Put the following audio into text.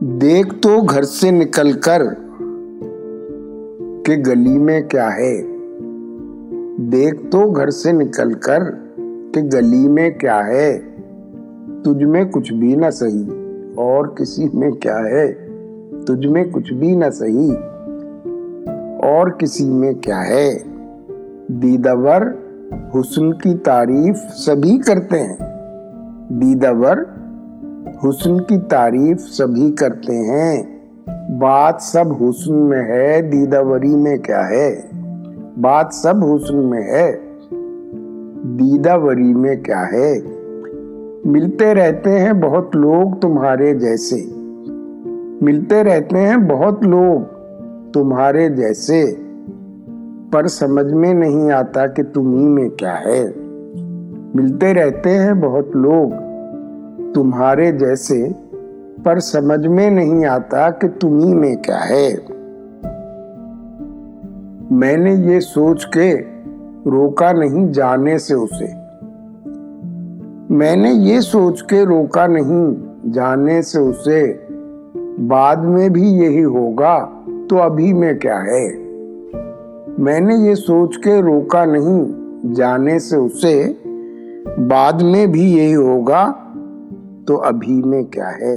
دیکھ تو گھر سے نکل کر کہ گلی میں کیا ہے۔ دیکھ تو گھر سے نکل کر کہ گلی میں کیا ہے۔ تجھ میں کچھ بھی نہ سہی اور کسی میں کیا ہے۔ تجھ میں کچھ بھی نہ سہی اور کسی میں کیا ہے۔ دیدور حسن کی تعریف سبھی کرتے ہیں۔ دیدور حسن کی تعریف سبھی کرتے ہیں۔ بات سب حسن میں ہے، دیداوری میں کیا ہے؟ بات سب حسن میں ہے، دیداوری میں کیا ہے؟ ملتے رہتے ہیں بہت لوگ تمہارے جیسے۔ ملتے رہتے ہیں بہت لوگ تمہارے جیسے۔ پر سمجھ میں نہیں آتا کہ تمہیں میں کیا ہے۔ ملتے رہتے ہیں بہت لوگ تمہارے جیسے، پر سمجھ میں نہیں آتا کہ تمہیں میں کیا ہے۔ میں نے یہ سوچ کے روکا نہیں جانے سے اسے۔ میں نے یہ سوچ کے روکا نہیں جانے سے اسے۔ بعد میں بھی یہی ہوگا، تو ابھی میں کیا ہے؟ میں نے یہ سوچ کے روکا نہیں جانے سے اسے۔ بعد میں بھی یہی ہوگا تو ابھی میں کیا ہے؟